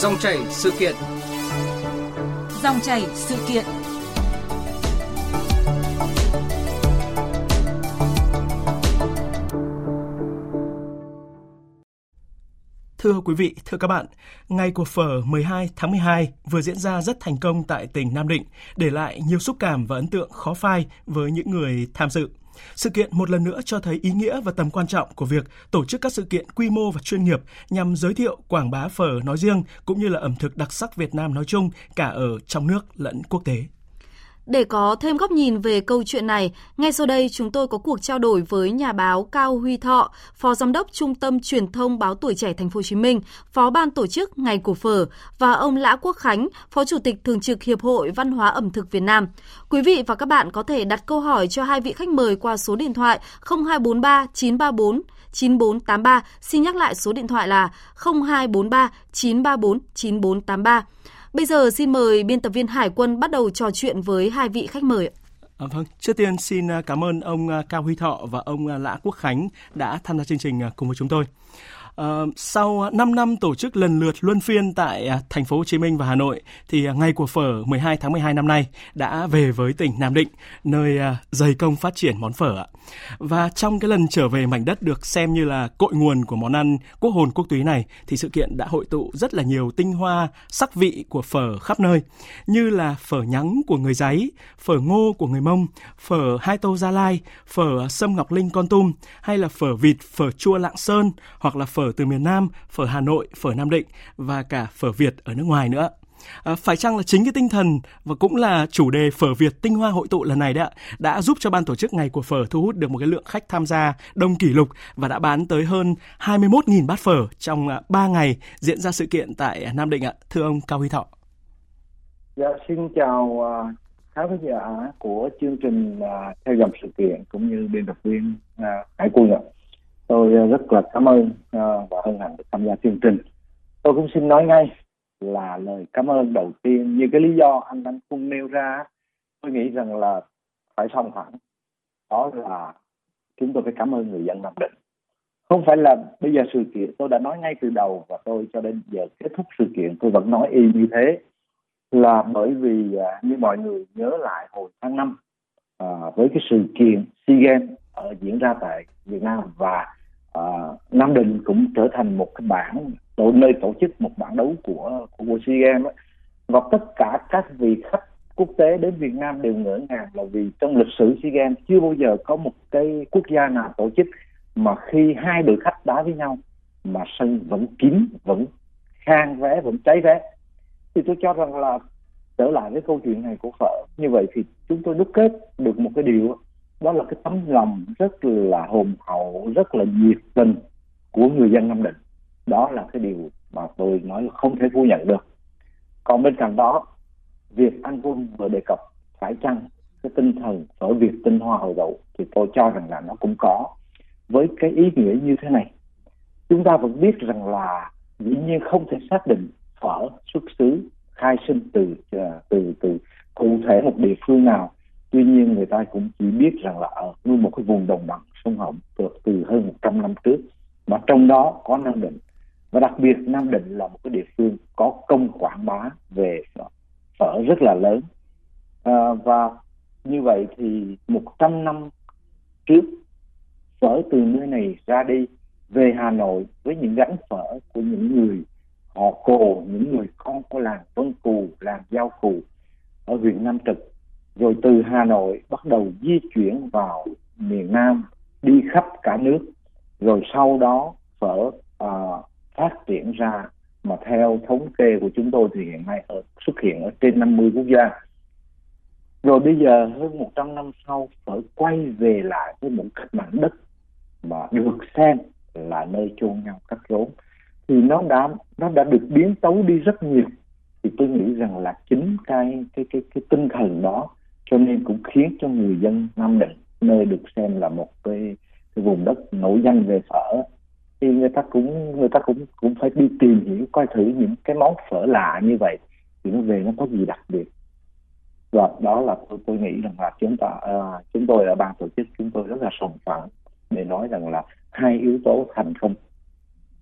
Dòng chảy sự kiện. Dòng chảy sự kiện. Thưa quý vị, thưa các bạn, ngày của phở 12 tháng 12 vừa diễn ra rất thành công tại tỉnh Nam Định, để lại nhiều xúc cảm và ấn tượng khó phai với những người tham dự. Sự kiện một lần nữa cho thấy ý nghĩa và tầm quan trọng của việc tổ chức các sự kiện quy mô và chuyên nghiệp nhằm giới thiệu, quảng bá phở nói riêng cũng như là ẩm thực đặc sắc Việt Nam nói chung cả ở trong nước lẫn quốc tế. Để có thêm góc nhìn về câu chuyện này, ngay sau đây chúng tôi có cuộc trao đổi với nhà báo Cao Huy Thọ, Phó Giám đốc Trung tâm Truyền thông Báo Tuổi Trẻ Thành phố Hồ Chí Minh, Phó ban tổ chức Ngày của Phở và ông Lã Quốc Khánh, Phó Chủ tịch Thường trực Hiệp hội Văn hóa ẩm thực Việt Nam. Quý vị và các bạn có thể đặt câu hỏi cho hai vị khách mời qua số điện thoại 0243 934 9483. Xin nhắc lại số điện thoại là 0243 934 9483. Bây giờ xin mời biên tập viên Hải quân bắt đầu trò chuyện với hai vị khách mời. À, vâng, trước tiên xin à, cảm ơn ông à, Cao Huy Thọ và ông à, Lã Quốc Khánh đã tham gia chương trình cùng với chúng tôi. Ờ, sau 5 năm tổ chức lần lượt luân phiên tại à, thành phố Hồ Chí Minh và Hà Nội thì à, ngày của phở 12 tháng 12 năm nay đã về với tỉnh Nam Định, nơi à, dày công phát triển món phở ạ. Và trong cái lần trở về mảnh đất được xem như là cội nguồn của món ăn quốc hồn quốc túy này thì sự kiện đã hội tụ rất là nhiều tinh hoa, sắc vị của phở khắp nơi như là phở nhắng của người Giấy, phở ngô của người Mông, phở Hai Tô Gia Lai, phở Sâm Ngọc Linh Con Tum hay là phở vịt, phở chua Lạng Sơn hoặc là phở từ miền Nam, phở Hà Nội, phở Nam Định và cả phở Việt ở nước ngoài nữa. À, phải chăng là chính cái tinh thần và cũng là chủ đề phở Việt tinh hoa hội tụ lần này đấy ạ đã giúp cho ban tổ chức ngày của phở thu hút được một cái lượng khách tham gia đông kỷ lục và đã bán tới hơn 21.000 bát phở trong à, 3 ngày diễn ra sự kiện tại Nam Định ạ. Thưa ông Cao Huy Thọ. Dạ, xin chào uh, khán giả của chương trình uh, theo dòng sự kiện cũng như biên tập viên uh, Hải Quân ạ. Tôi ờ, rất là cảm ơn ờ, và hân hạnh được tham gia chương trình. Tôi cũng xin nói ngay là lời cảm ơn đầu tiên. Như cái lý do anh anh cũng nêu ra tôi nghĩ rằng là phải song thẳng đó là chúng tôi phải cảm ơn người dân Nam Định. Không phải là bây giờ sự kiện tôi đã nói ngay từ đầu và tôi cho đến giờ kết thúc sự kiện tôi vẫn nói y như thế. Là bởi vì ờ, như mọi người nhớ lại hồi tháng 5 à, với cái sự kiện SEA Games ở diễn ra tại Việt Nam và Ờ, Nam Định cũng trở thành một cái bảng, tổ, nơi tổ chức một bảng đấu của của SEA Games ấy. và tất cả các vị khách quốc tế đến Việt Nam đều ngỡ ngàng là vì trong lịch sử SEA Games chưa bao giờ có một cái quốc gia nào tổ chức mà khi hai đội khách đá với nhau mà sân vẫn kín, vẫn khang vé vẫn cháy vé thì tôi cho rằng là trở lại với câu chuyện này của phở như vậy thì chúng tôi đúc kết được một cái điều đó là cái tấm lòng rất là hồn hậu, rất là nhiệt tình của người dân Nam Định. Đó là cái điều mà tôi nói là không thể phủ nhận được. Còn bên cạnh đó, việc anh quân vừa đề cập phải chăng cái tinh thần ở việc tinh hoa hậu đậu thì tôi cho rằng là nó cũng có. Với cái ý nghĩa như thế này, chúng ta vẫn biết rằng là dĩ nhiên không thể xác định phở xuất xứ, khai sinh từ ờ, từ từ cụ thể một địa phương nào tuy nhiên người ta cũng chỉ biết rằng là ờ, ở nguyên một cái vùng đồng bằng sông Hồng từ, từ hơn 100 năm trước. Mà trong đó có Nam Định. Và đặc biệt Nam Định là một cái địa phương có công quảng bá về phở rất là lớn. À, và như vậy thì 100 năm trước phở từ nơi này ra đi về Hà Nội với những gánh phở của những người họ cồ những người con của làng Vân Cù làng Giao Cù ở huyện Nam Trực rồi từ Hà Nội bắt đầu di chuyển vào miền Nam đi khắp cả nước. Rồi sau đó phở uh, phát triển ra mà theo thống kê của chúng tôi thì hiện nay ở, xuất hiện ở trên 50 quốc gia. Rồi bây giờ hơn 100 năm sau phở quay về lại với một cách mảnh đất mà được xem là nơi chôn nhau cắt rốn. Thì nó đã nó đã được biến tấu đi rất nhiều. Thì tôi nghĩ rằng là chính cái cái cái cái tinh thần đó cho nên cũng khiến cho người dân Nam Định nơi được xem là một cái, cái vùng đất nổi danh về phở thì người ta cũng người ta cũng cũng phải đi tìm hiểu coi thử những cái món phở lạ như vậy thì nó về nó có gì đặc biệt. Và đó là tôi, tôi nghĩ rằng là chúng ta à, chúng tôi ở ban tổ chức chúng tôi rất là sòng phẳng để nói rằng là hai yếu tố thành công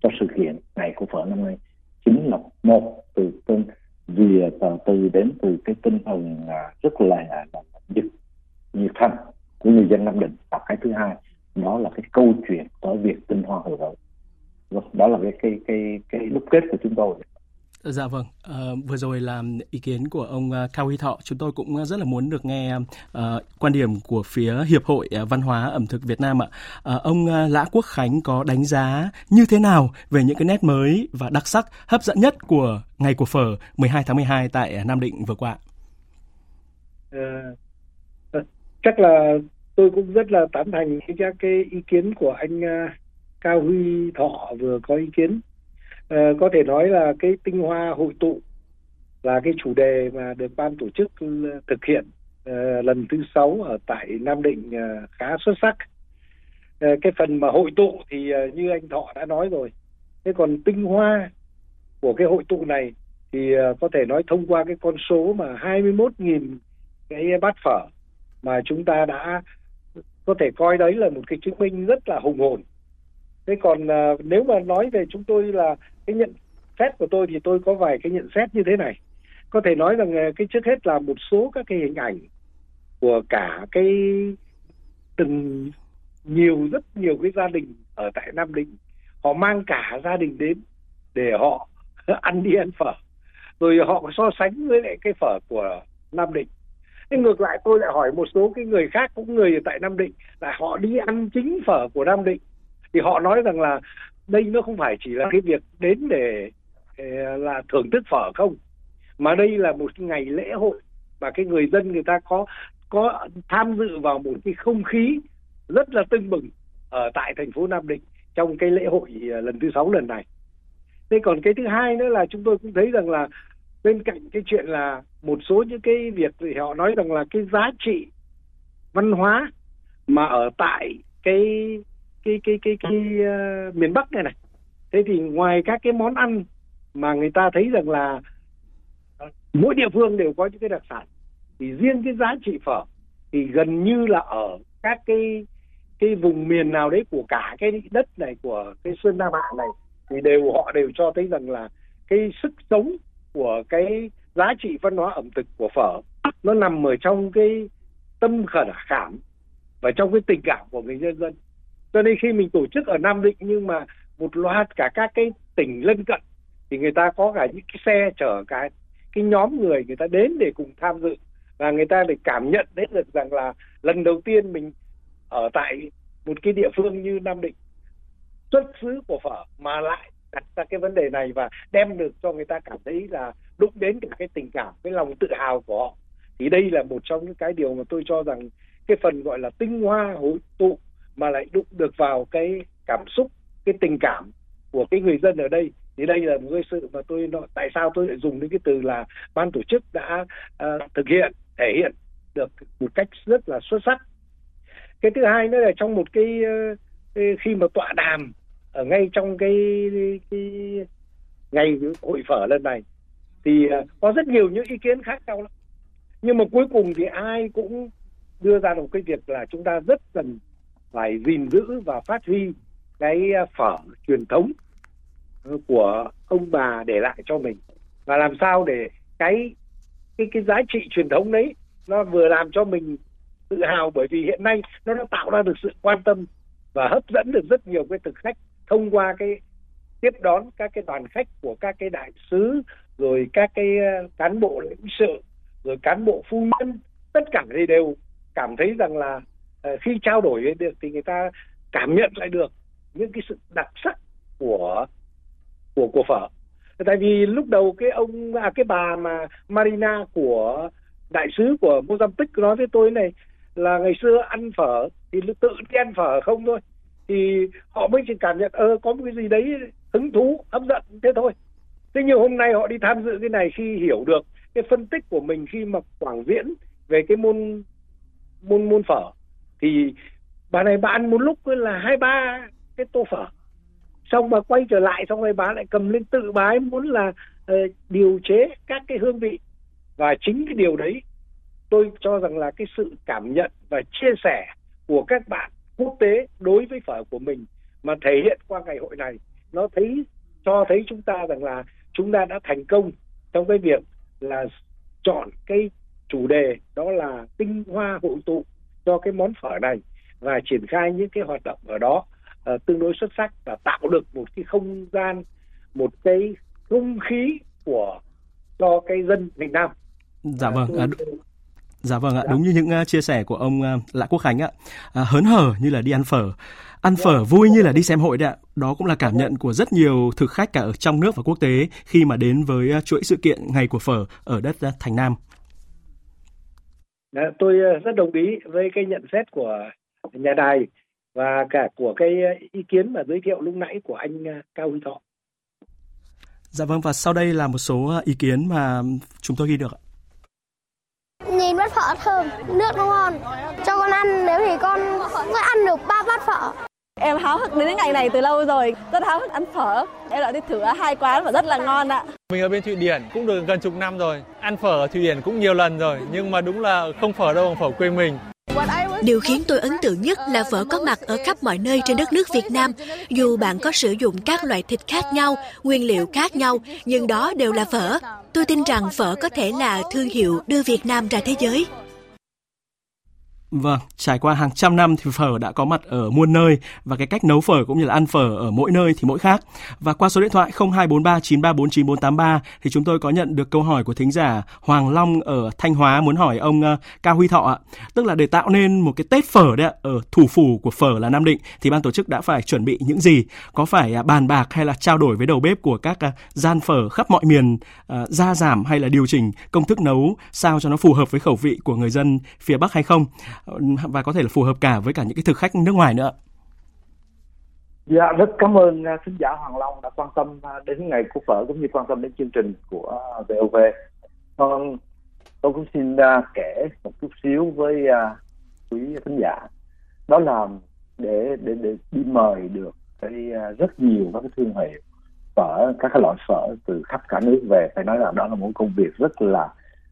cho sự kiện này của phở năm nay chính là một từ tên vì à, từ đến từ cái tinh thần à, rất là, à, là nhiệt nhiệt thành của người dân Nam Định. Và cái thứ hai đó là cái câu chuyện của việc tinh hoa hồi rồi vâng, đó là cái cái cái cái đúc kết của chúng tôi. Dạ vâng, à, vừa rồi là ý kiến của ông ờ, Cao Huy Thọ. Chúng tôi cũng rất là muốn được nghe à, quan điểm của phía Hiệp hội Văn hóa ẩm thực Việt Nam ạ. À, ông Lã Quốc Khánh có đánh giá như thế nào về những cái nét mới và đặc sắc hấp dẫn nhất của ngày của phở 12 tháng 12 tại Nam Định vừa qua? À, chắc là tôi cũng rất là tán thành các cái ý kiến của anh Cao Huy Thọ vừa có ý kiến Ờ, có thể nói là cái tinh hoa hội tụ là cái chủ đề mà được ban tổ chức ừ, thực hiện uh, lần thứ sáu ở tại Nam Định uh, khá xuất sắc. Uh, cái phần mà hội tụ thì uh, như anh Thọ đã nói rồi. Thế còn tinh hoa của cái hội tụ này thì uh, có thể nói thông qua cái con số mà 21.000 cái bát phở mà chúng ta đã có thể coi đấy là một cái chứng minh rất là hùng hồn thế còn uh, nếu mà nói về chúng tôi là cái nhận xét của tôi thì tôi có vài cái nhận xét như thế này. Có thể nói rằng ờ, cái trước hết là một số các cái hình ảnh của cả cái từng nhiều rất nhiều cái gia đình ở tại Nam Định. Họ mang cả gia đình đến để họ ăn đi ăn phở. Rồi họ so sánh với lại cái phở của Nam Định. Nhưng ngược lại tôi lại hỏi một số cái người khác cũng người ở tại Nam Định là họ đi ăn chính phở của Nam Định thì họ nói rằng là đây nó không phải chỉ là cái việc đến để là thưởng thức phở không, mà đây là một ngày lễ hội và cái người dân người ta có có tham dự vào một cái không khí rất là tưng bừng ở tại thành phố Nam Định trong cái lễ hội à, lần thứ sáu lần này. Thế còn cái thứ hai nữa là chúng tôi cũng thấy rằng là bên cạnh cái chuyện là một số những cái việc thì họ nói rằng là cái giá trị văn hóa mà ở tại cái cái cái cái cái uh, miền Bắc này này. Thế thì ngoài các cái món ăn mà người ta thấy rằng là mỗi địa phương đều có những cái đặc sản thì riêng cái giá trị phở thì gần như là ở các cái cái vùng miền nào đấy của cả cái đất này của cái sơn nam hạ này thì đều họ đều cho thấy rằng là cái sức sống của cái giá trị văn hóa ẩm thực của phở nó nằm ở trong cái tâm khẩn khảm và trong cái tình cảm của người nhân dân cho nên khi mình tổ chức ở Nam Định nhưng mà một loạt cả các cái tỉnh lân cận thì người ta có cả những cái xe chở cái cái nhóm người người ta đến để cùng tham dự. Và người ta để cảm nhận đến được rằng là lần đầu tiên mình ở tại một cái địa phương như Nam Định xuất xứ của phở mà lại đặt ra cái vấn đề này và đem được cho người ta cảm thấy là đụng đến cả cái tình cảm, cái lòng tự hào của họ. Thì đây là một trong những cái điều mà tôi cho rằng cái phần gọi là tinh hoa hội tụ mà lại đụng được vào cái cảm xúc cái tình cảm của cái người dân ở đây. Thì đây là một cái sự mà tôi nói tại sao tôi lại dùng đến cái từ là ban tổ chức đã uh, thực hiện thể hiện được một cách rất là xuất sắc. Cái thứ hai nữa là trong một cái, uh, khi mà tọa đàm ở ngay trong cái, cái ngày hội phở lần này thì uh, có rất nhiều những ý kiến khác nhau lắm. Nhưng mà cuối cùng thì ai cũng đưa ra được cái việc là chúng ta rất cần phải gìn giữ và phát huy cái à, phở truyền thống ờ, của ông bà để lại cho mình. Và làm sao để cái cái cái giá trị truyền thống đấy nó vừa làm cho mình tự hào bởi vì hiện nay nó đã tạo ra được sự quan tâm và hấp dẫn được rất nhiều cái thực khách thông qua cái tiếp đón các cái đoàn khách của các cái đại sứ, rồi các cái à, cán bộ lãnh sự, rồi cán bộ phu nhân. Tất cả thì đều cảm thấy rằng là Ờ, khi trao đổi với được thì người ta cảm nhận lại được những cái sự đặc sắc của của của phở. Tại vì lúc đầu cái ông à, cái bà mà Marina của đại sứ của Mozambique nói với tôi này là ngày xưa ăn phở thì tự đi ăn phở không thôi. Thì họ mới chỉ cảm nhận ơ có một cái gì đấy hứng thú hấp dẫn thế thôi. Thế nhưng hôm nay họ đi tham dự cái này khi hiểu được cái phân tích của mình khi mà quảng diễn về cái môn môn môn phở thì bà này bà ăn một lúc là hai ba cái tô phở. Xong bà quay trở lại xong rồi bà lại cầm lên tự bà ấy muốn là uh, điều chế các cái hương vị. Và chính cái điều đấy tôi cho rằng là cái sự cảm nhận và chia sẻ của các bạn quốc tế đối với phở của mình mà thể hiện qua ngày hội này nó thấy cho thấy chúng ta rằng là chúng ta đã thành công trong cái việc là chọn cái chủ đề đó là tinh hoa hội tụ cho cái món phở này và triển khai những cái hoạt động ở đó uh, tương đối xuất sắc và tạo được một cái không gian một cái không khí của cho cái dân Việt Nam. Dạ vâng. À, Dạ vâng ạ, đúng như những uh, chia sẻ của ông uh, Lã Quốc Khánh ạ. À, hớn hở như là đi ăn phở, ăn phở vui như là đi xem hội đấy ạ. Đó cũng là cảm nhận của rất nhiều thực khách cả ở trong nước và quốc tế khi mà đến với uh, chuỗi sự kiện ngày của phở ở đất Thành Nam. Đã, dạ, tôi rất đồng ý với cái nhận xét của nhà đài và cả của cái ý kiến mà giới thiệu lúc nãy của anh Cao Huy Thọ. Dạ vâng và sau đây là một số ý kiến mà chúng tôi ghi được. Nhìn bát phở thơm, nước nó ngon. Cho con ăn nếu thì con sẽ ăn được ba bát phở. Em háo hức đến ngày này từ lâu rồi, rất háo hức ăn phở. Em đã đi thử hai quán và rất là ngon ạ. Mình ở bên Thụy Điển cũng được gần chục năm rồi. Ăn phở ở Thụy Điển cũng nhiều lần rồi, nhưng mà đúng là không phở đâu bằng phở quê mình. Điều khiến tôi ấn tượng nhất là phở có mặt ở khắp mọi nơi trên đất nước Việt Nam. Dù bạn có sử dụng các loại thịt khác nhau, nguyên liệu khác nhau, nhưng đó đều là phở. Tôi tin rằng phở có thể là thương hiệu đưa Việt Nam ra thế giới. Vâng, trải qua hàng trăm năm thì phở đã có mặt ở muôn nơi và cái cách nấu phở cũng như là ăn phở ở mỗi nơi thì mỗi khác. Và qua số điện thoại 024393498483 thì chúng tôi có nhận được câu hỏi của thính giả Hoàng Long ở Thanh Hóa muốn hỏi ông ờ, Cao Huy Thọ ạ. Tức là để tạo nên một cái Tết phở đấy ạ, ở thủ phủ của phở là Nam Định thì ban tổ chức đã phải chuẩn bị những gì? Có phải à, bàn bạc hay là trao đổi với đầu bếp của các à, gian phở khắp mọi miền ờ, gia giảm hay là điều chỉnh công thức nấu sao cho nó phù hợp với khẩu vị của người dân phía Bắc hay không? Và có thể là phù hợp cả với cả những cái thực khách nước ngoài nữa. Dạ, rất cảm ơn à, khán giả Hoàng Long đã quan tâm à, đến ngày của phở cũng như quan tâm đến chương trình của à, VOV. Còn tôi cũng xin kể một chút xíu với quý khán giả. Đó là để để để đi mời được cái rất nhiều các cái thương hiệu phở các cái loại phở từ khắp cả nước về phải nói là đó là một công việc rất là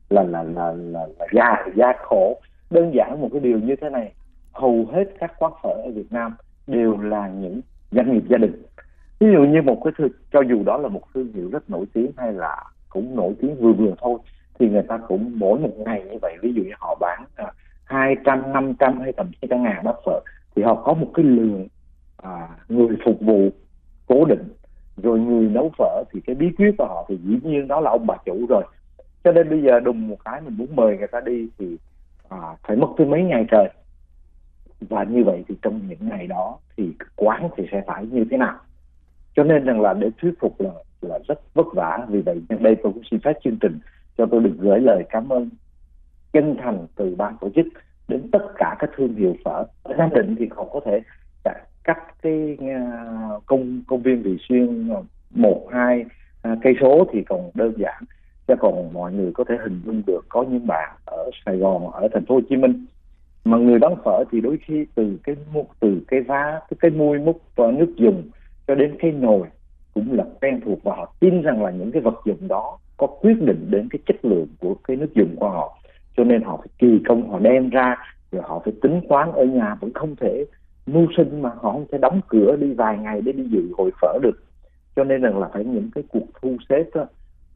là là là là, là dài gian khổ đơn giản một cái điều như thế này hầu hết các quán phở ở Việt Nam đều là những doanh nghiệp gia đình. Ví dụ như một cái thương, cho dù đó là một thương hiệu rất nổi tiếng hay là cũng nổi tiếng vừa vừa thôi thì người ta cũng mỗi một ngày như vậy ví dụ như họ bán à, hai trăm năm trăm hay thậm chí cả ngàn bát phở thì họ có một cái lượng à, người phục vụ cố định. Rồi người nấu phở thì cái bí quyết của họ thì dĩ nhiên đó là ông bà chủ rồi. Cho nên bây giờ đùng một cái mình muốn mời người ta đi thì à, phải mất tới mấy ngày trời. Và như vậy thì trong những ngày đó thì quán thì sẽ phải như thế nào? Cho nên rằng là để thuyết phục là là rất vất vả. Vì vậy nhân đây tôi cũng xin phép chương trình cho tôi được gửi lời cảm ơn chân thành từ ban tổ chức đến tất cả các thương hiệu phở. Ở Nam Định thì còn có thể cắt cái à, công công viên Vị Xuyên một hai à, cây số thì còn đơn giản chứ còn mọi người có thể hình dung được có những bạn ở Sài Gòn ở thành phố Hồ Chí Minh mà người bán phở thì đôi khi từ cái múc từ cái vá từ cái muôi múc và nước dùng cho đến cái nồi cũng là quen thuộc và họ tin rằng là những cái vật dụng đó có quyết định đến cái chất lượng của cái nước dùng của họ. Cho nên họ phải kỳ công họ đem ra rồi họ phải tính toán ở nhà vẫn không thể mưu sinh mà họ không thể đóng cửa đi vài ngày để đi dự hội phở được. Cho nên rằng là phải những cái cuộc thu xếp đó,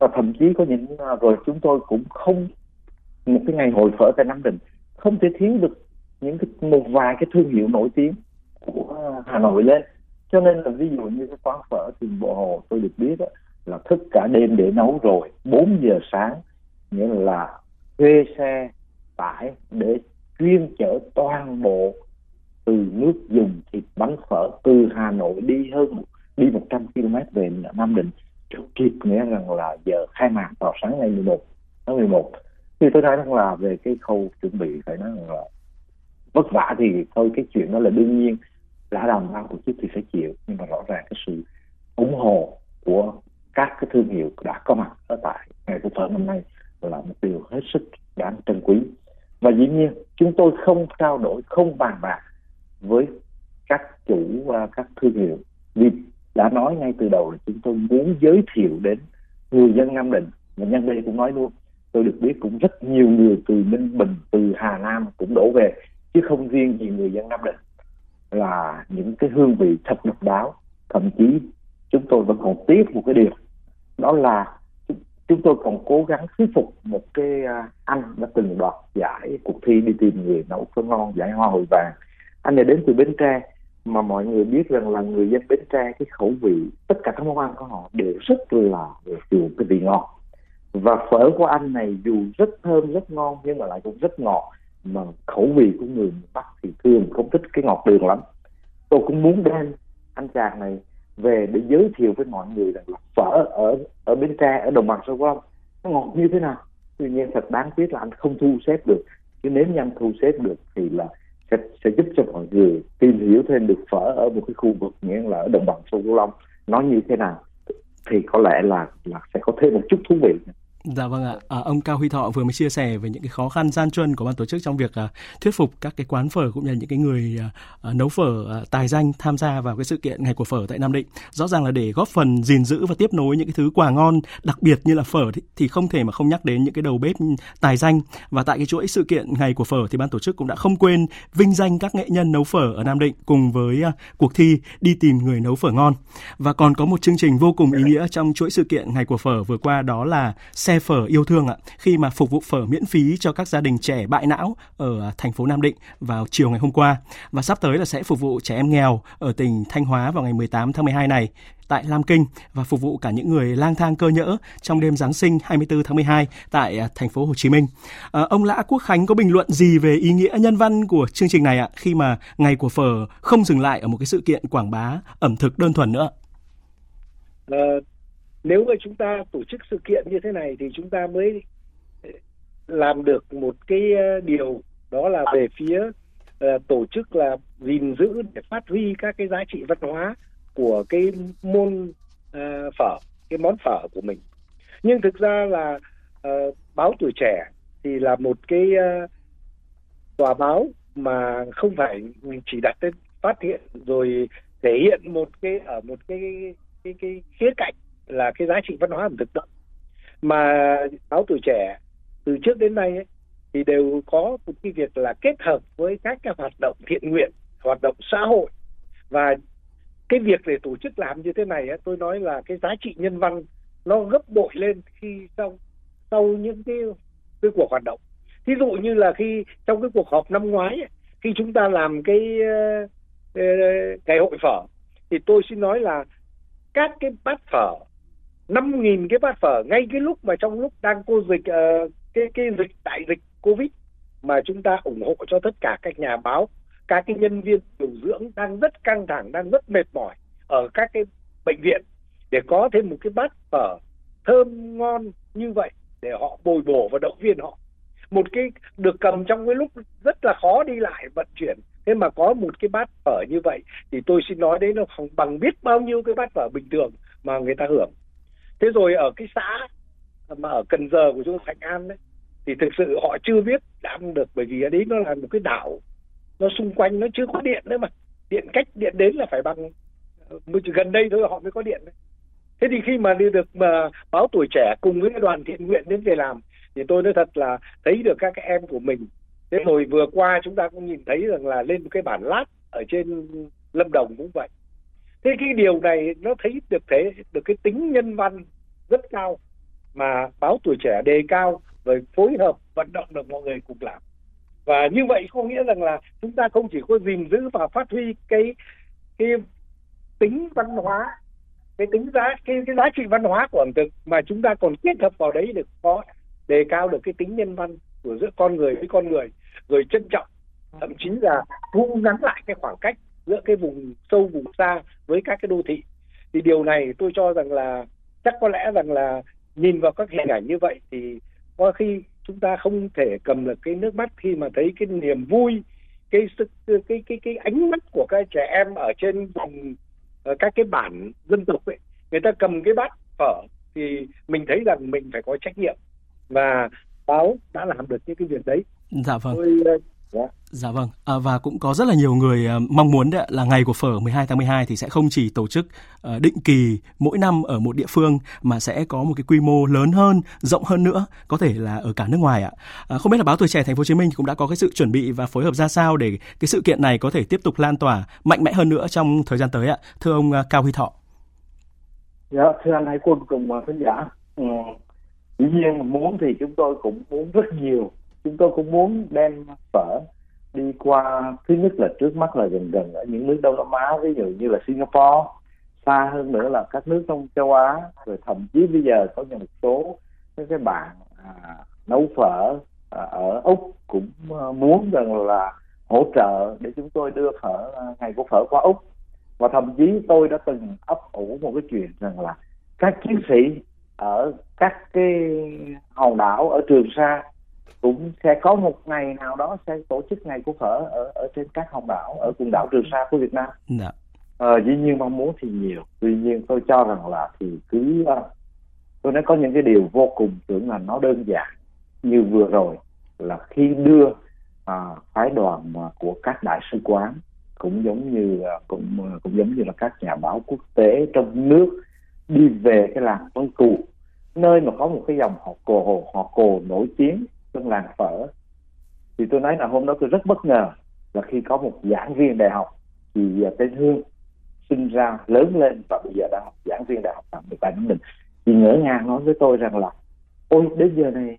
và thậm chí có những à, rồi chúng tôi cũng không một cái ngày hội phở tại Nam Định không thể thiếu được những cái một vài cái thương hiệu nổi tiếng của Hà Nội lên. Cho nên là ví dụ như cái quán phở tiền bộ hồ tôi được biết đó, là thức cả đêm để nấu rồi 4 giờ sáng nghĩa là thuê xe tải để chuyên chở toàn bộ từ nước dùng thịt bánh phở từ Hà Nội đi hơn đi 100 km về Nam Định trước kịp nghĩa rằng là giờ khai mạc vào sáng ngày 11 tháng 11 thì tôi nói rằng là về cái khâu chuẩn bị phải nói rằng là vất vả thì thôi, cái chuyện đó là đương nhiên. Đã làm ban tổ chức thì phải chịu, nhưng mà rõ ràng cái sự ủng hộ của các cái thương hiệu đã có mặt ở tại ngày của phở năm nay là một điều hết sức đáng trân quý. Và dĩ nhiên, chúng tôi không trao đổi, không bàn bạc với các chủ và các thương hiệu vì đã nói ngay từ đầu là chúng tôi muốn giới thiệu đến người dân Nam Định. Và nhân đây cũng nói luôn, tôi được biết cũng rất nhiều người từ Ninh Bình, từ Hà Nam cũng đổ về, chứ không riêng gì người dân Nam Định. Là những cái hương vị thật độc đáo, thậm chí chúng tôi vẫn còn tiếc một cái điều, đó là chúng tôi còn cố gắng thuyết phục một cái à, anh đã từng đoạt giải cuộc thi đi tìm người nấu cơm ngon, giải hoa hồi vàng. Anh này đến từ bến tre mà mọi người biết rằng là người dân bến tre, cái khẩu vị, tất cả các món ăn của họ đều rất là chiều cái vị ngọt. Và phở của anh này dù rất thơm, rất ngon, nhưng mà lại cũng rất ngọt. Mà khẩu vị của người miền Bắc thì thường không thích cái ngọt đường lắm. Tôi cũng muốn đem anh chàng này về để giới thiệu với mọi người rằng là phở ở ở Bến Tre, ở đồng bằng sông Cửu Long, nó ngọt như thế nào. Tuy nhiên thật đáng tiếc là anh không thu xếp được. Chứ nếu như anh thu xếp được thì là sẽ sẽ giúp cho mọi người tìm hiểu thêm được phở ở một cái khu vực, nghĩa là ở đồng bằng sông Cửu Long, nó như thế nào. Thì có lẽ là là sẽ có thêm một chút thú vị. Dạ vâng ạ. À, ông Cao Huy Thọ vừa mới chia sẻ về những cái khó khăn gian truân của ban tổ chức trong việc à, thuyết phục các cái quán phở cũng như là những cái người à, à, nấu phở à, tài danh tham gia vào cái sự kiện ngày của phở tại Nam Định. Rõ ràng là để góp phần gìn giữ và tiếp nối những cái thứ quà ngon đặc biệt như là phở thì, thì không thể mà không nhắc đến những cái đầu bếp tài danh và tại cái chuỗi sự kiện ngày của phở thì ban tổ chức cũng đã không quên vinh danh các nghệ nhân nấu phở ở Nam Định cùng với à, cuộc thi đi tìm người nấu phở ngon. Và còn có một chương trình vô cùng ý nghĩa trong chuỗi sự kiện ngày của phở vừa qua đó là xe phở yêu thương ạ khi mà phục vụ phở miễn phí cho các gia đình trẻ bại não ở à, thành phố Nam Định vào chiều ngày hôm qua và sắp tới là sẽ phục vụ trẻ em nghèo ở tỉnh Thanh Hóa vào ngày 18 tháng 12 này tại Lam Kinh và phục vụ cả những người lang thang cơ nhỡ trong đêm Giáng sinh 24 tháng 12 tại à, thành phố Hồ Chí Minh. À, ông Lã Quốc Khánh có bình luận gì về ý nghĩa nhân văn của chương trình này ạ khi mà ngày của phở không dừng lại ở một cái sự kiện quảng bá ẩm thực đơn thuần nữa? À, nếu mà chúng ta tổ chức sự kiện như thế này thì chúng ta mới ờ, làm được một cái ờ, điều đó là về phía uh, tổ chức là gìn giữ để phát huy các cái giá trị văn hóa của cái môn uh, phở cái món phở của mình. Nhưng thực ra là uh, báo tuổi trẻ thì là một cái uh, tòa báo mà không phải chỉ đặt tên phát hiện rồi thể hiện một cái ở một cái cái cái khía cạnh là cái giá trị văn hóa ẩm thực đó. Mà báo tuổi trẻ từ trước đến nay ấy, thì đều có một cái việc là kết hợp với các cái hoạt động thiện nguyện hoạt động xã hội. Và cái việc để tổ chức làm như thế này ấy, tôi nói là cái giá trị nhân văn nó gấp bội lên khi sau sau những cái cái cuộc hoạt động. Thí dụ như là khi trong cái cuộc họp năm ngoái ấy, khi chúng ta làm cái uh, ngày hội phở thì tôi xin nói là các cái bát phở năm nghìn cái bát phở ngay cái lúc mà trong lúc đang cô dịch uh, cái cái dịch đại dịch covid mà chúng ta ủng hộ cho tất cả các nhà báo các cái nhân viên điều dưỡng đang rất căng thẳng đang rất mệt mỏi ở các cái bệnh viện để có thêm một cái bát phở thơm ngon như vậy để họ bồi bổ và động viên họ. Một cái được cầm trong cái lúc rất là khó đi lại vận chuyển thế mà có một cái bát phở như vậy thì tôi xin nói đấy nó không bằng biết bao nhiêu cái bát phở bình thường mà người ta hưởng thế rồi ở cái xã mà ở cần giờ của chúng thạnh an đấy, thì thực sự họ chưa biết làm được, bởi vì ở đấy nó là một cái đảo, nó xung quanh nó chưa có điện nữa mà. Điện cách điện đến là phải bằng ờ, gần đây thôi họ mới có điện đấy. Thế thì khi mà đi được, mà báo tuổi trẻ cùng với cái đoàn thiện nguyện đến về làm, thì tôi nói thật là thấy được các em của mình. Thế rồi vừa qua chúng ta cũng nhìn thấy rằng là lên một cái bản lát ở trên lâm đồng cũng vậy thế cái điều này nó thấy được thế được cái tính nhân văn rất cao mà báo tuổi trẻ đề cao rồi phối hợp vận động được mọi người cùng làm. Và như vậy có nghĩa rằng là chúng ta không chỉ có gìn giữ và phát huy cái cái tính văn hóa cái tính giá cái, cái giá trị văn hóa của ẩm thực mà chúng ta còn kết hợp vào đấy được có đề cao được cái tính nhân văn của giữa con người với con người rồi trân trọng thậm chí là thu ngắn lại cái khoảng cách giữa cái vùng sâu vùng xa với các cái đô thị. Thì điều này tôi cho rằng là chắc có lẽ rằng là nhìn vào các hình ảnh như vậy thì có khi chúng ta không thể cầm được cái nước mắt khi mà thấy cái niềm vui cái sức cái cái cái ánh mắt của các trẻ em ở trên vùng ờ, các cái bản dân tộc ấy. Người ta cầm cái bát phở thì mình thấy rằng mình phải có trách nhiệm và báo đã làm được những cái việc đấy. Dạ vâng. Tôi ờ, Yeah. Dạ vâng, à, và cũng có rất là nhiều người uh, mong muốn đấy, là ngày của phở 12 tháng 12 thì sẽ không chỉ tổ chức uh, định kỳ mỗi năm ở một địa phương mà sẽ có một cái quy mô lớn hơn, rộng hơn nữa, có thể là ở cả nước ngoài ạ. À, không biết là báo Tuổi Trẻ Thành phố Hồ Chí Minh cũng đã có cái sự chuẩn bị và phối hợp ra sao để cái sự kiện này có thể tiếp tục lan tỏa mạnh mẽ hơn nữa trong thời gian tới ạ. Thưa ông uh, Cao Huy Thọ. Dạ, thưa anh Hải Quân cùng khán giả. Ừ. Dĩ nhiên muốn thì chúng tôi cũng muốn rất nhiều. Chúng tôi cũng muốn đem phở đi qua thứ nhất là trước mắt là gần gần ở những nước Đông Nam Á ví dụ như là Singapore xa hơn nữa là các nước trong châu Á. Rồi thậm chí bây giờ có một số các cái bạn à, nấu phở à, ở Úc cũng à, muốn rằng là hỗ trợ để chúng tôi đưa phở à, ngày của phở qua Úc. Và thậm chí tôi đã từng ấp ủ một cái chuyện rằng là các chiến sĩ ở các cái hòn đảo ở Trường Sa cũng sẽ có một ngày nào đó sẽ tổ chức ngày của phở ở ở trên các hòn đảo ở quần đảo Trường Sa của Việt Nam. Dạ. Ờ, dĩ nhiên mong muốn thì nhiều, tuy nhiên tôi cho rằng là thì cứ uh, tôi nói có những cái điều vô cùng tưởng là nó đơn giản như vừa rồi là khi đưa à, phái đoàn mà của các đại sứ quán cũng giống như cũng cũng giống như là các nhà báo quốc tế trong nước đi về cái làng Vân Cù nơi mà có một cái dòng họ cồ họ cồ nổi tiếng trong làng phở. Thì tôi nói là hôm đó tôi rất bất ngờ là khi có một giảng viên đại học thì à, tên Hương sinh ra lớn lên và bây giờ đang học giảng viên đại học tại tại mình thì ngỡ ngàng nói với tôi rằng là ôi đến giờ này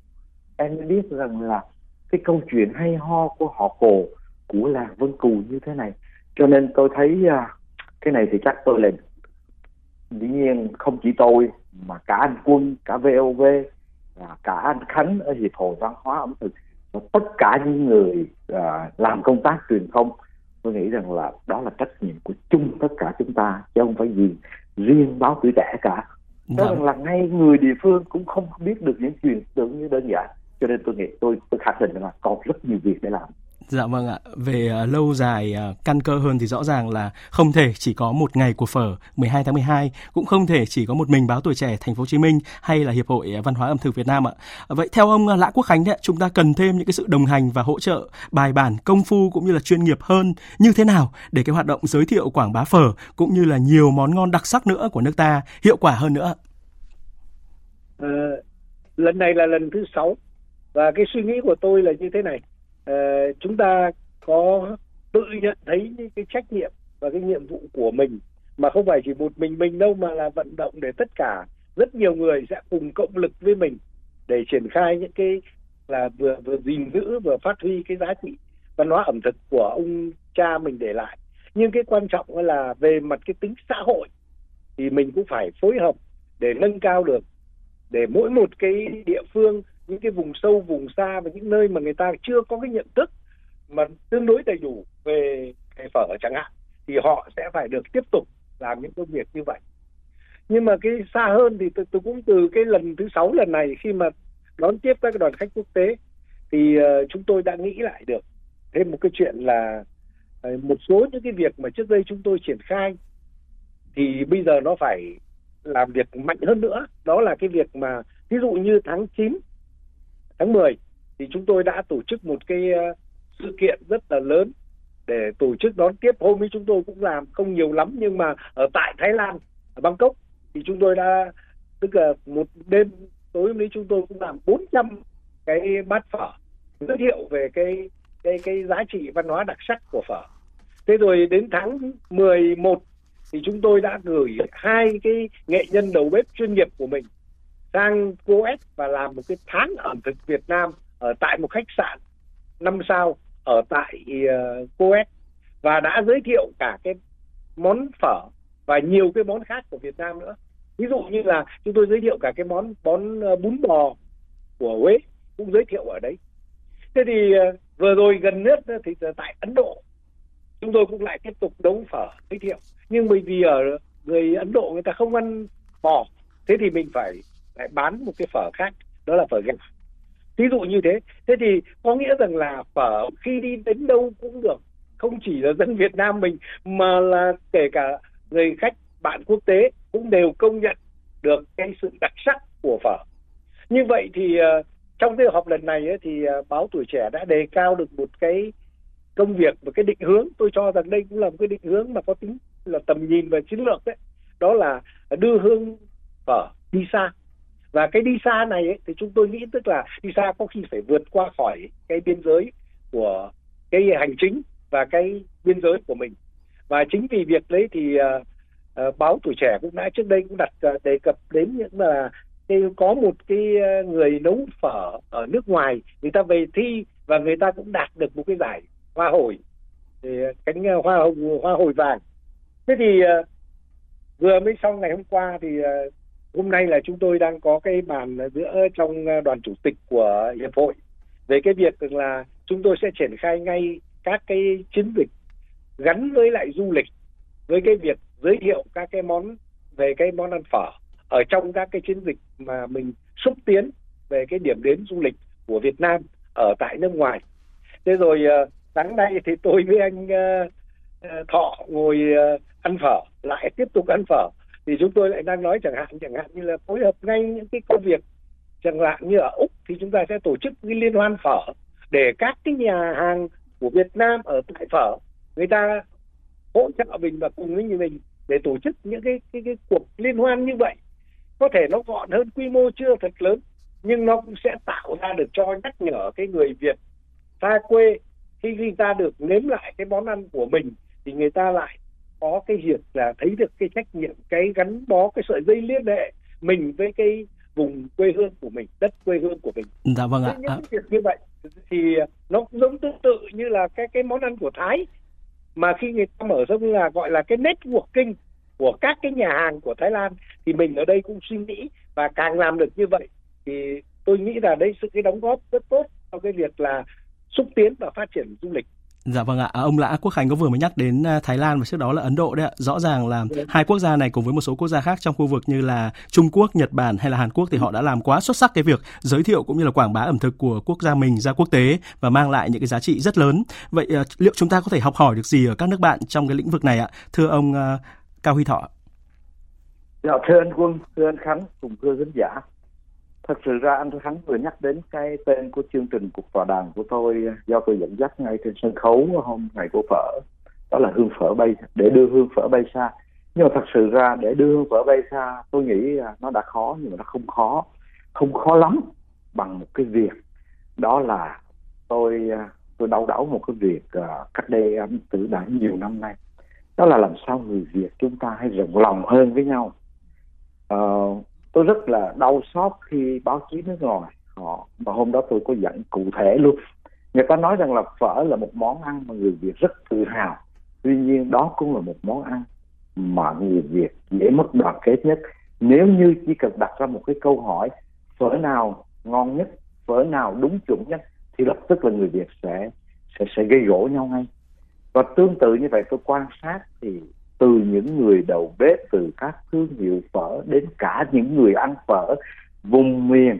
em mới biết rằng là cái câu chuyện hay ho của họ cổ của làng Vân Cù như thế này. Cho nên tôi thấy uh, cái này thì chắc tôi lên dĩ nhiên không chỉ tôi mà cả anh Quân cả VOV và cả anh Khánh ở hiệp hội văn hóa ẩm thực và tất cả những người uh, làm công tác truyền thông tôi nghĩ rằng là đó là trách nhiệm của chung tất cả chúng ta chứ không phải gì riêng báo tuổi trẻ cả. Cho rằng là ngay người địa phương cũng không biết được những chuyện tưởng như đơn giản. Cho nên tôi nghĩ tôi tôi khẳng định là còn rất nhiều việc để làm Dạ vâng ạ. Về uh, lâu dài uh, căn cơ hơn thì rõ ràng là không thể chỉ có một ngày của phở 12 tháng 12, cũng không thể chỉ có một mình báo tuổi trẻ thành phố Hồ Chí Minh hay là hiệp hội à, văn hóa ẩm thực Việt Nam ạ. Vậy theo ông uh, Lã Quốc Khánh đấy, chúng ta cần thêm những cái sự đồng hành và hỗ trợ bài bản, công phu cũng như là chuyên nghiệp hơn như thế nào để cái hoạt động giới thiệu quảng bá phở cũng như là nhiều món ngon đặc sắc nữa của nước ta hiệu quả hơn nữa. À, lần này là lần thứ sáu và cái suy nghĩ của tôi là như thế này uh, chúng ta có tự nhận thấy những cái trách nhiệm và cái nhiệm vụ của mình mà không phải chỉ một mình mình đâu mà là vận động để tất cả rất nhiều người sẽ cùng cộng lực với mình để triển khai những cái là vừa vừa gìn giữ vừa phát huy cái giá trị văn hóa ẩm thực của ông cha mình để lại. Nhưng cái quan trọng là về mặt cái tính xã hội thì mình cũng phải phối hợp để nâng cao được để mỗi một cái địa phương những cái vùng sâu vùng xa và những nơi mà người ta chưa có cái nhận thức mà tương đối đầy đủ về cái phở chẳng hạn thì họ sẽ phải được tiếp tục làm những công việc như vậy. Nhưng mà cái xa hơn thì tôi, tôi cũng từ cái lần thứ sáu lần này khi mà đón tiếp các đoàn khách quốc tế thì uh, chúng tôi đã nghĩ lại được thêm một cái chuyện là uh, một số những cái việc mà trước đây chúng tôi triển khai thì bây giờ nó phải làm việc mạnh hơn nữa. Đó là cái việc mà ví dụ như tháng 9 tháng 10 thì chúng tôi đã tổ chức một cái ờ, sự kiện rất là lớn để tổ chức đón tiếp. Hôm ấy chúng tôi cũng làm không nhiều lắm, nhưng mà ở tại Thái Lan, ở Bangkok, thì chúng tôi đã, tức là một đêm tối hôm nay chúng tôi cũng làm 400 cái bát phở giới thiệu về cái cái cái giá trị văn hóa đặc sắc của phở. Thế rồi đến tháng 11 thì chúng tôi đã gửi hai cái nghệ nhân đầu bếp chuyên nghiệp của mình sang Coes và làm một cái tháng ẩm thực Việt Nam ở tại một khách sạn năm sao ở tại ờ, uh, Coes và đã giới thiệu cả cái món phở và nhiều cái món khác của Việt Nam nữa. Ví dụ như là chúng tôi giới thiệu cả cái món món ờ, bún bò của Huế cũng giới thiệu ở đấy. Thế thì uh, vừa rồi gần nhất thì tại Ấn Độ chúng tôi cũng lại tiếp tục nấu phở giới thiệu. Nhưng bởi vì ở người Ấn Độ người ta không ăn bò thế thì mình phải lại bán một cái phở khác đó là phở gà. Ví dụ như thế. Thế thì có nghĩa rằng là phở khi đi đến đâu cũng được. Không chỉ là dân Việt Nam mình mà là kể cả người khách bạn quốc tế cũng đều công nhận được cái sự đặc sắc của phở. Như vậy thì ờ, trong cái họp lần này ấy, thì ờ, báo tuổi trẻ đã đề cao được một cái công việc và cái định hướng. Tôi cho rằng đây cũng là một cái định hướng mà có tính là tầm nhìn và chiến lược đấy. Đó là đưa hương phở đi xa và cái đi xa này ấy, thì chúng tôi nghĩ tức là đi xa có khi phải vượt qua khỏi cái biên giới của cái hành chính và cái biên giới của mình. Và chính vì việc đấy thì uh, uh, báo tuổi trẻ cũng đã trước đây cũng đặt uh, đề cập đến những là cái có một cái người nấu phở ở nước ngoài người ta về thi và người ta cũng đạt được một cái giải hoa hồi. Thì cánh hoa hoa hồi vàng. Thế thì uh, vừa mới xong ngày hôm qua thì uh, hôm nay là chúng tôi đang có cái bàn giữa trong ờ, đoàn chủ tịch của hiệp hội về cái việc là chúng tôi sẽ triển khai ngay các cái chiến dịch gắn với lại du lịch, với cái việc giới thiệu các cái món, về cái món ăn phở ở trong các cái chiến dịch mà mình xúc tiến về cái điểm đến du lịch của Việt Nam ở tại nước ngoài. Thế rồi ờ, sáng nay thì tôi với anh ờ, Thọ ngồi ăn phở, lại tiếp tục ăn phở thì chúng tôi lại đang nói chẳng hạn chẳng hạn như là phối hợp ngay những cái công việc, chẳng hạn như ở úc thì chúng ta sẽ tổ chức cái liên hoan phở để các cái nhà hàng của Việt Nam ở tại phở, người ta hỗ trợ mình và cùng với mình để tổ chức những cái cái cái cuộc liên hoan như vậy. Có thể nó gọn hơn, quy mô chưa thật lớn, nhưng nó cũng sẽ tạo ra được cho nhắc nhở cái người Việt xa quê khi người ta được nếm lại cái món ăn của mình, thì người ta lại có cái việc là thấy được cái trách nhiệm cái gắn bó cái sợi dây liên hệ mình với cái vùng quê hương của mình đất quê hương của mình. Dạ vâng ạ. Những việc như vậy thì nó giống tương tự như là cái cái món ăn của Thái. Mà khi người ta mở ra là gọi là cái networking của các cái nhà hàng của Thái Lan thì mình ở đây cũng suy nghĩ và càng làm được như vậy thì tôi nghĩ là đây sự cái đóng góp rất tốt cho cái việc là xúc tiến và phát triển du lịch Dạ vâng ạ, à, ông Lã Quốc Khánh có vừa mới nhắc đến à, Thái Lan và trước đó là Ấn Độ đấy ạ. Rõ ràng là ừ. hai quốc gia này cùng với một số quốc gia khác trong khu vực như là Trung Quốc, Nhật Bản hay là Hàn Quốc thì họ đã làm quá xuất sắc cái việc giới thiệu cũng như là quảng bá ẩm thực của quốc gia mình ra quốc tế và mang lại những cái giá trị rất lớn. Vậy à, liệu chúng ta có thể học hỏi được gì ở các nước bạn trong cái lĩnh vực này ạ? Thưa ông Cao Huy Thọ. Dạ, thưa anh Quân, thưa anh Khánh cùng thưa khán giả thật sự ra anh Thắng vừa nhắc đến cái tên của chương trình cuộc tọa đàm của tôi à, do tôi dẫn dắt ngay trên sân khấu hôm ngày của phở. Đó là hương phở bay để đưa hương phở bay xa. Nhưng mà thật sự ra để đưa hương phở bay xa tôi nghĩ à, nó đã khó nhưng mà nó không khó. Không khó lắm bằng một cái việc. Đó là tôi à, tôi đau đáu một cái việc uh, cách đây um, từ đã nhiều năm nay. Đó là làm sao người Việt chúng ta hay rộng lòng hơn với nhau. Uh, tôi rất là đau xót khi báo chí nước ngoài họ và hôm đó tôi có dẫn cụ thể luôn. Người ta nói rằng là phở là một món ăn mà người việt rất tự hào. Tuy nhiên đó cũng là một món ăn mà người việt dễ mất đoàn kết nhất. Nếu như chỉ cần đặt ra một cái câu hỏi, phở nào ngon nhất, phở nào đúng chuẩn nhất, thì lập tức là người việt sẽ sẽ sẽ gây gỗ nhau ngay. Và tương tự như vậy, tôi quan sát thì từ những người đầu bếp, từ các thương hiệu phở đến cả những người ăn phở vùng miền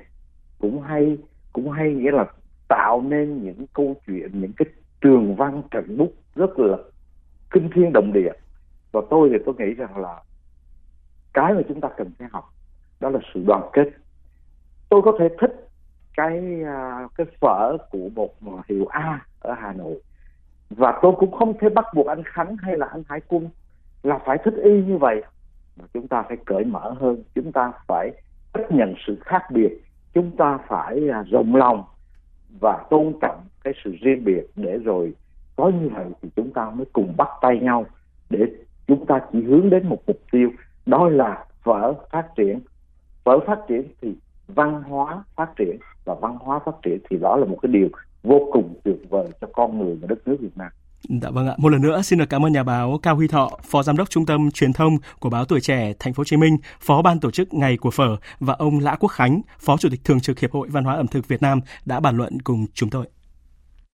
cũng hay cũng hay nghĩa là tạo nên những câu chuyện, những cái trường văn trận bút rất là kinh thiên động địa. Và tôi thì tôi nghĩ rằng là cái mà chúng ta cần phải học đó là sự đoàn kết. Tôi có thể thích cái à, cái phở của một hiệu A ở Hà Nội và tôi cũng không thể bắt buộc anh Khánh hay là anh Hải Quân là phải thích y như vậy. Mà chúng ta phải cởi mở hơn. Chúng ta phải chấp nhận sự khác biệt. Chúng ta phải à, rộng lòng và tôn trọng cái sự riêng biệt. Để rồi có như vậy thì chúng ta mới cùng bắt tay nhau để chúng ta chỉ hướng đến một mục tiêu. Đó là vở phát triển. Vở phát triển thì văn hóa phát triển. Và văn hóa phát triển thì đó là một cái điều vô cùng tuyệt vời cho con người và đất nước Việt Nam. Dạ vâng ạ. Một lần nữa xin được cảm ơn nhà báo Cao Huy Thọ, Phó Giám đốc Trung tâm Truyền thông của báo Tuổi Trẻ Thành phố Hồ Chí Minh, Phó ban tổ chức Ngày của Phở và ông Lã Quốc Khánh, Phó Chủ tịch Thường trực Hiệp hội Văn hóa ẩm thực Việt Nam đã bàn luận cùng chúng tôi.